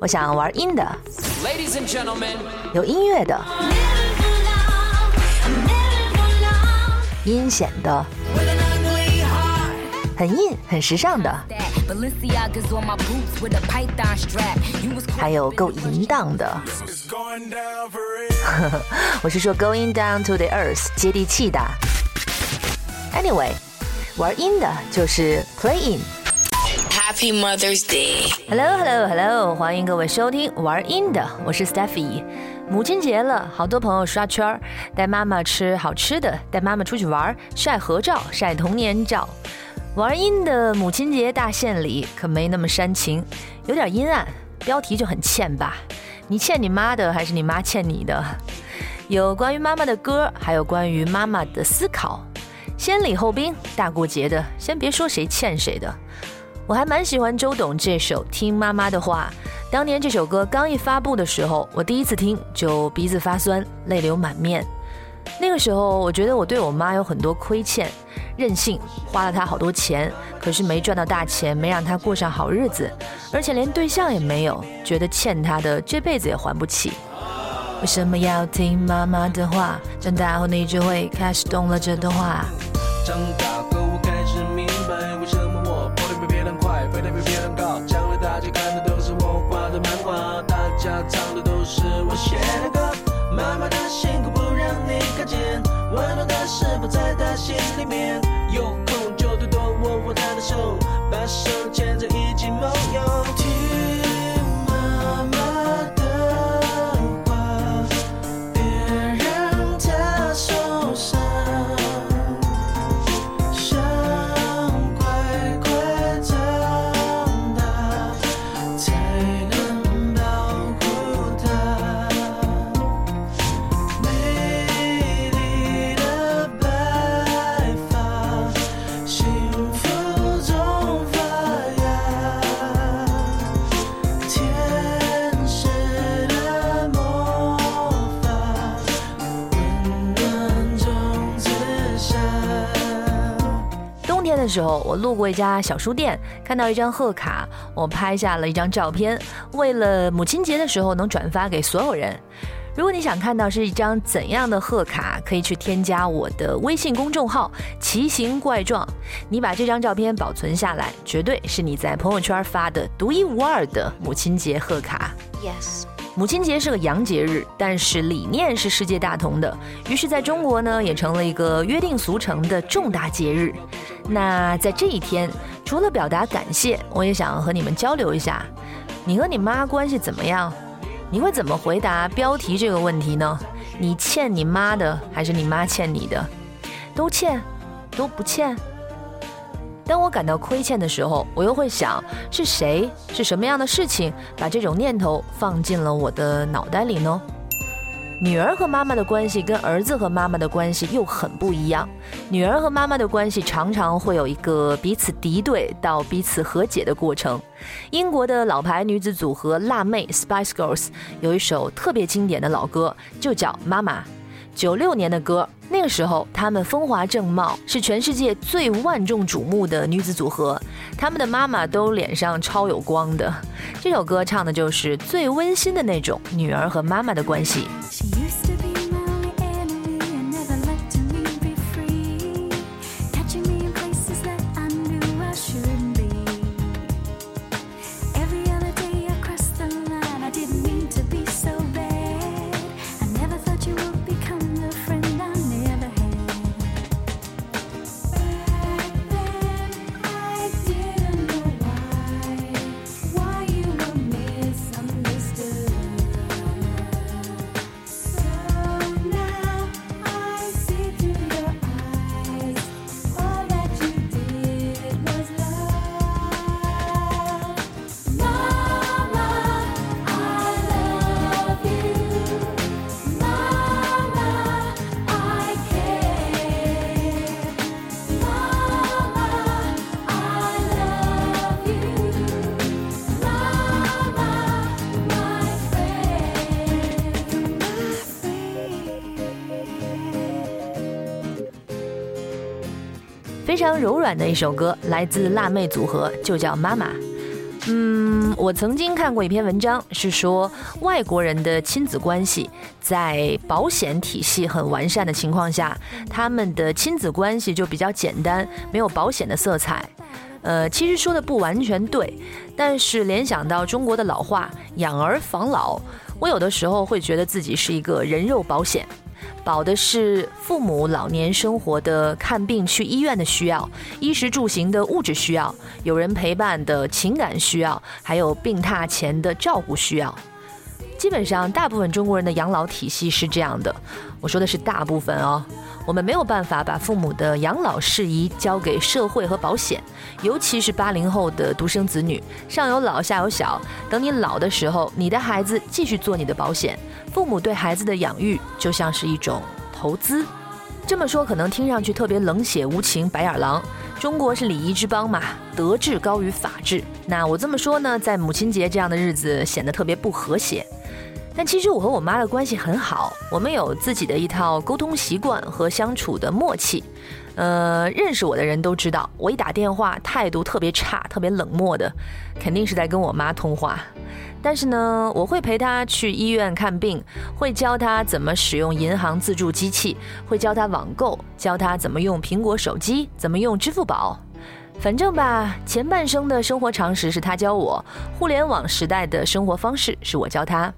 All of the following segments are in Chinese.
我想玩阴的，Ladies and gentlemen，有音乐的，阴险的，很硬很时尚的，还有够淫荡的。我是说 going down to the earth，接地气的。Anyway，玩阴的就是 playing。Happy Mother's Day。Hello，Hello，Hello，欢迎各位收听玩音的，我是 Stephy。母亲节了，好多朋友刷圈，带妈妈吃好吃的，带妈妈出去玩，晒合照，晒童年照。玩音的母亲节大献礼可没那么煽情，有点阴暗，标题就很欠吧？你欠你妈的，还是你妈欠你的？有关于妈妈的歌，还有关于妈妈的思考。先礼后兵，大过节的，先别说谁欠谁的。我还蛮喜欢周董这首《听妈妈的话》。当年这首歌刚一发布的时候，我第一次听就鼻子发酸，泪流满面。那个时候，我觉得我对我妈有很多亏欠，任性花了她好多钱，可是没赚到大钱，没让她过上好日子，而且连对象也没有，觉得欠她的这辈子也还不起。为什么要听妈妈的话？长大后你就会开始懂了这段话。长大别乱搞，将来大家看的都是我画的漫画，大家唱的都是我写的歌。妈妈的辛苦不让你看见，温暖的是否在她心里面？有空就多多握握她的手，把手时候，我路过一家小书店，看到一张贺卡，我拍下了一张照片，为了母亲节的时候能转发给所有人。如果你想看到是一张怎样的贺卡，可以去添加我的微信公众号“奇形怪状”。你把这张照片保存下来，绝对是你在朋友圈发的独一无二的母亲节贺卡。Yes。母亲节是个洋节日，但是理念是世界大同的。于是，在中国呢，也成了一个约定俗成的重大节日。那在这一天，除了表达感谢，我也想和你们交流一下：你和你妈关系怎么样？你会怎么回答标题这个问题呢？你欠你妈的，还是你妈欠你的？都欠，都不欠？当我感到亏欠的时候，我又会想是谁，是什么样的事情把这种念头放进了我的脑袋里呢？女儿和妈妈的关系跟儿子和妈妈的关系又很不一样。女儿和妈妈的关系常常会有一个彼此敌对到彼此和解的过程。英国的老牌女子组合辣妹 Spice Girls 有一首特别经典的老歌，就叫《妈妈》。九六年的歌，那个时候她们风华正茂，是全世界最万众瞩目的女子组合。她们的妈妈都脸上超有光的。这首歌唱的就是最温馨的那种女儿和妈妈的关系。非常柔软的一首歌，来自辣妹组合，就叫《妈妈》。嗯，我曾经看过一篇文章，是说外国人的亲子关系在保险体系很完善的情况下，他们的亲子关系就比较简单，没有保险的色彩。呃，其实说的不完全对，但是联想到中国的老话“养儿防老”，我有的时候会觉得自己是一个人肉保险。保的是父母老年生活的看病去医院的需要，衣食住行的物质需要，有人陪伴的情感需要，还有病榻前的照顾需要。基本上，大部分中国人的养老体系是这样的。我说的是大部分哦。我们没有办法把父母的养老事宜交给社会和保险，尤其是八零后的独生子女，上有老下有小。等你老的时候，你的孩子继续做你的保险。父母对孩子的养育就像是一种投资。这么说可能听上去特别冷血无情、白眼狼。中国是礼仪之邦嘛，德治高于法治。那我这么说呢，在母亲节这样的日子显得特别不和谐。但其实我和我妈的关系很好，我们有自己的一套沟通习惯和相处的默契。呃，认识我的人都知道，我一打电话态度特别差、特别冷漠的，肯定是在跟我妈通话。但是呢，我会陪她去医院看病，会教她怎么使用银行自助机器，会教她网购，教她怎么用苹果手机，怎么用支付宝。反正吧，前半生的生活常识是她教我，互联网时代的生活方式是我教她。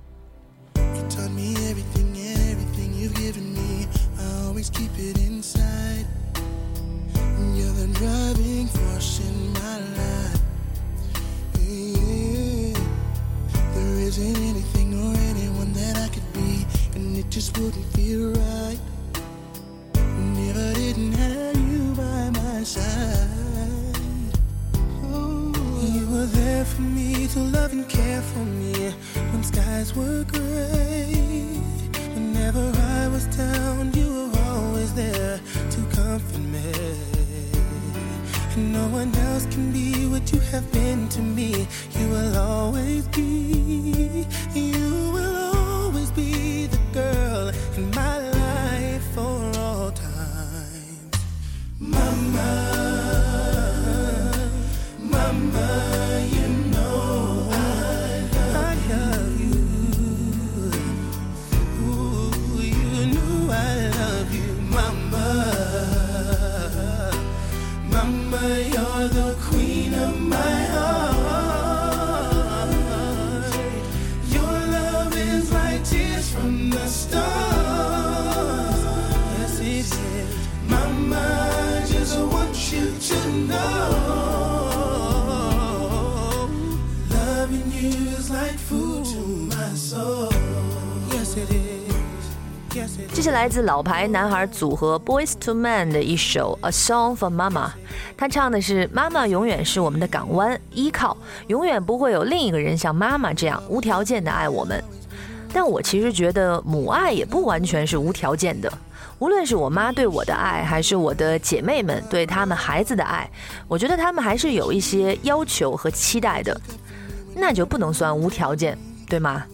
To me. You will always be, you will 这是来自老牌男孩组合 Boys to Men 的一首《A Song for Mama》，他唱的是妈妈永远是我们的港湾依靠，永远不会有另一个人像妈妈这样无条件的爱我们。但我其实觉得母爱也不完全是无条件的，无论是我妈对我的爱，还是我的姐妹们对他们孩子的爱，我觉得他们还是有一些要求和期待的，那就不能算无条件，对吗？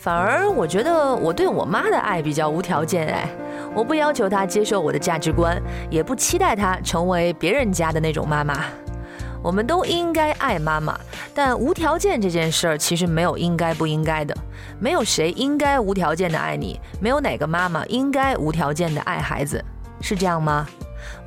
反而我觉得我对我妈的爱比较无条件哎，我不要求她接受我的价值观，也不期待她成为别人家的那种妈妈。我们都应该爱妈妈，但无条件这件事儿其实没有应该不应该的，没有谁应该无条件的爱你，没有哪个妈妈应该无条件的爱孩子，是这样吗？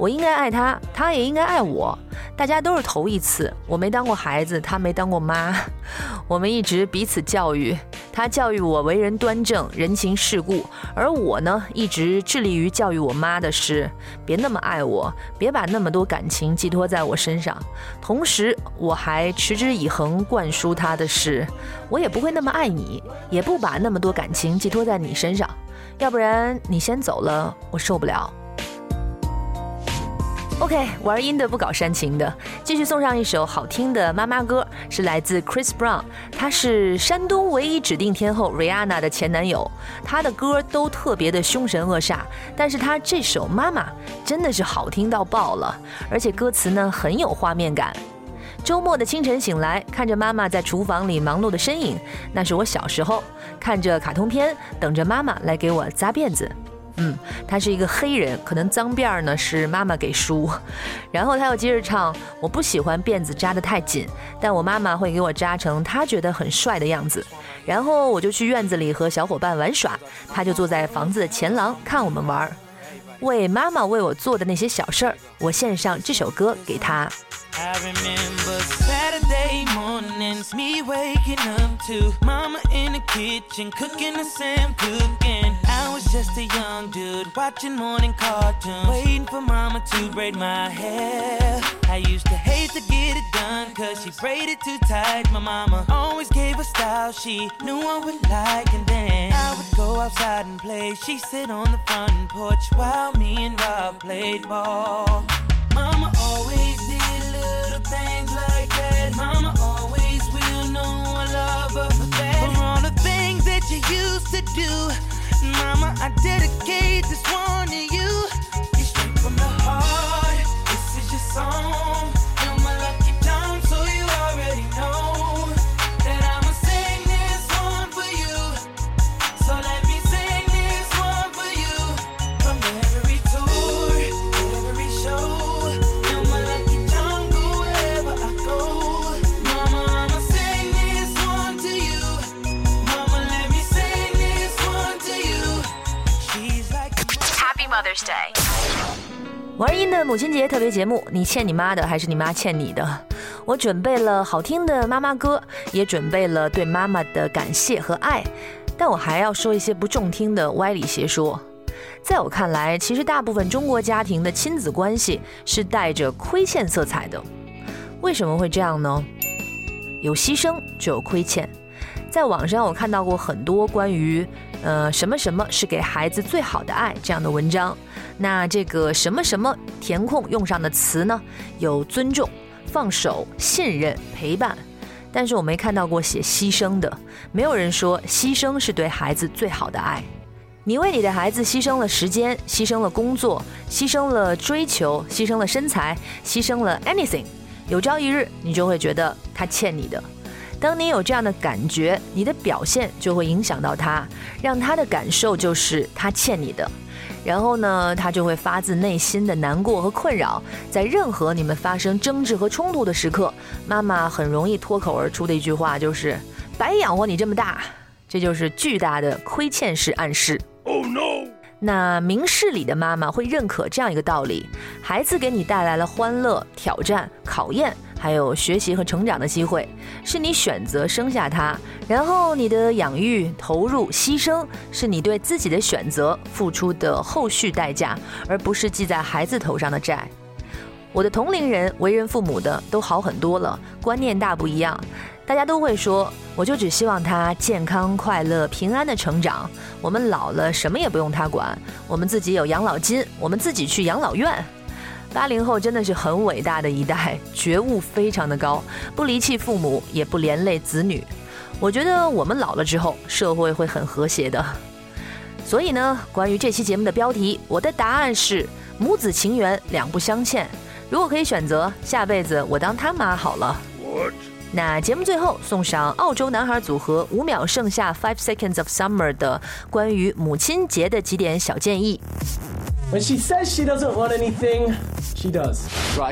我应该爱他，他也应该爱我。大家都是头一次，我没当过孩子，他没当过妈，我们一直彼此教育。他教育我为人端正、人情世故，而我呢，一直致力于教育我妈的是别那么爱我，别把那么多感情寄托在我身上。同时，我还持之以恒灌输他的是，我也不会那么爱你，也不把那么多感情寄托在你身上，要不然你先走了，我受不了。OK，玩阴的不搞煽情的，继续送上一首好听的妈妈歌，是来自 Chris Brown，他是山东唯一指定天后 Rihanna 的前男友，他的歌都特别的凶神恶煞，但是他这首妈妈真的是好听到爆了，而且歌词呢很有画面感。周末的清晨醒来，看着妈妈在厨房里忙碌的身影，那是我小时候看着卡通片，等着妈妈来给我扎辫子。嗯，他是一个黑人，可能脏辫儿呢是妈妈给梳。然后他又接着唱：“我不喜欢辫子扎得太紧，但我妈妈会给我扎成她觉得很帅的样子。”然后我就去院子里和小伙伴玩耍，他就坐在房子的前廊看我们玩儿。为妈妈为我做的那些小事儿，我献上这首歌给他。I remember Saturday mornings, me waking up to mama in the kitchen cooking the same cooking. Was just a young dude watching morning cartoons, waiting for mama to braid my hair. I used to hate to get it done, cause she braided too tight. My mama always gave a style she knew I would like, and then I would go outside and play. She'd sit on the front porch while me and Rob played ball. Mama always did little things like that. Mama always will know I love her for that. For all the things that you used to do, I dedicate this one Mother's Day. 玩音的母亲节特别节目，你欠你妈的还是你妈欠你的？我准备了好听的妈妈歌，也准备了对妈妈的感谢和爱，但我还要说一些不中听的歪理邪说。在我看来，其实大部分中国家庭的亲子关系是带着亏欠色彩的。为什么会这样呢？有牺牲就有亏欠。在网上我看到过很多关于呃什么什么是给孩子最好的爱这样的文章。那这个什么什么填空用上的词呢？有尊重、放手、信任、陪伴。但是我没看到过写牺牲的，没有人说牺牲是对孩子最好的爱。你为你的孩子牺牲了时间，牺牲了工作，牺牲了追求，牺牲了身材，牺牲了 anything。有朝一日，你就会觉得他欠你的。当你有这样的感觉，你的表现就会影响到他，让他的感受就是他欠你的。然后呢，他就会发自内心的难过和困扰。在任何你们发生争执和冲突的时刻，妈妈很容易脱口而出的一句话就是“白养活你这么大”，这就是巨大的亏欠式暗示。Oh no！那明事理的妈妈会认可这样一个道理：孩子给你带来了欢乐、挑战、考验，还有学习和成长的机会，是你选择生下他，然后你的养育、投入、牺牲，是你对自己的选择付出的后续代价，而不是记在孩子头上的债。我的同龄人为人父母的都好很多了，观念大不一样。大家都会说，我就只希望他健康、快乐、平安的成长。我们老了，什么也不用他管，我们自己有养老金，我们自己去养老院。八零后真的是很伟大的一代，觉悟非常的高，不离弃父母，也不连累子女。我觉得我们老了之后，社会会很和谐的。所以呢，关于这期节目的标题，我的答案是母子情缘两不相欠。如果可以选择，下辈子我当他妈好了。那节目最后送上澳洲男孩组合五秒盛夏 Five Seconds of Summer 的关于母亲节的几点小建议。When she says she doesn't want anything, she does.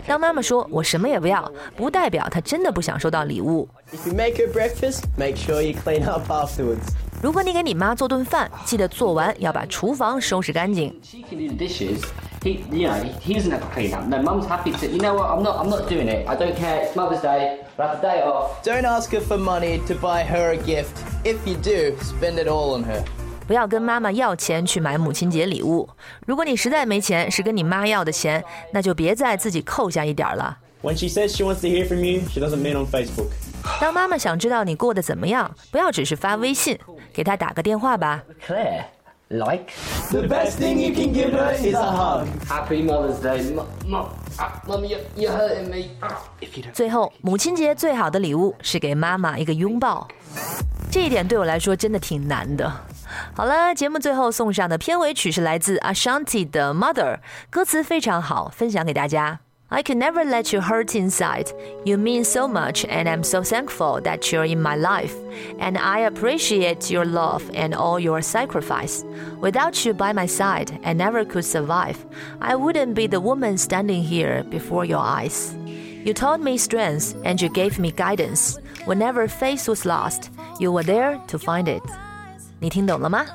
当妈妈说我什么也不要，不代表她真的不想收到礼物。 If you make her breakfast, make sure you clean up afterwards. 如果你给你妈做顿饭，记得做完要把厨房收拾干净。 She can do the dishes. He, you know, he doesn't have to clean up. No, Mum's happy to. You know what? I'm not. I'm not doing it. I don't care. It's Mother's Day. I have the day off. Don't ask her for money to buy her a gift. If you do, spend it all on her. 不要跟妈妈要钱去买母亲节礼物。如果你实在没钱，是跟你妈要的钱，那就别再自己扣下一点儿了。When she says she wants to hear from you, she doesn't mean on Facebook. 当妈妈想知道你过得怎么样，不要只是发微信，给她打个电话吧。Claire, like. The best thing you can give her is a hug. Happy Mother's Day, Mum. Mum, ah, Mum, you, you're hurting me. Ah, if you don't. 最后，母亲节最好的礼物是给妈妈一个拥抱，这一点对我来说真的挺难的。好了，节目最后送上的片尾曲是来自 Ashanti 的《Mother》，歌词非常好，分享给大家。 I can never let you hurt inside. You mean so much, and I'm so thankful that you're in my life. And I appreciate your love and all your sacrifice. Without you by my side, I never could survive. I wouldn't be the woman standing here before your eyes. You taught me strength and you gave me guidance. Whenever faith was lost, you were there to find it. 你听懂了吗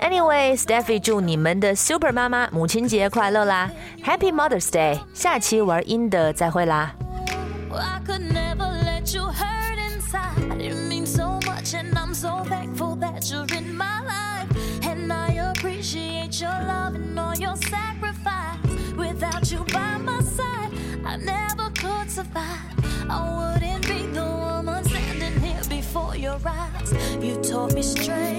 ？Anyway，Steffi 祝你们的 Super 妈妈母亲节快乐啦！Happy Mother's Day！下期玩音的再会啦。I could never let you hurt inside. It means so much, and I'm so thankful that you're in my life. And I appreciate your love and all your sacrifice. Without you by my side, I never could survive. I wouldn't be the woman standing here before your eyes. You taught me strength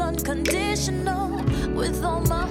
unconditional. With all my